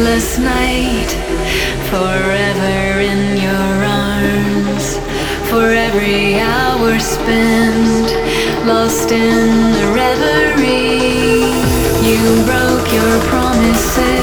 Endless night, forever in your arms, for every hour spent lost in the reverie. You broke your promises.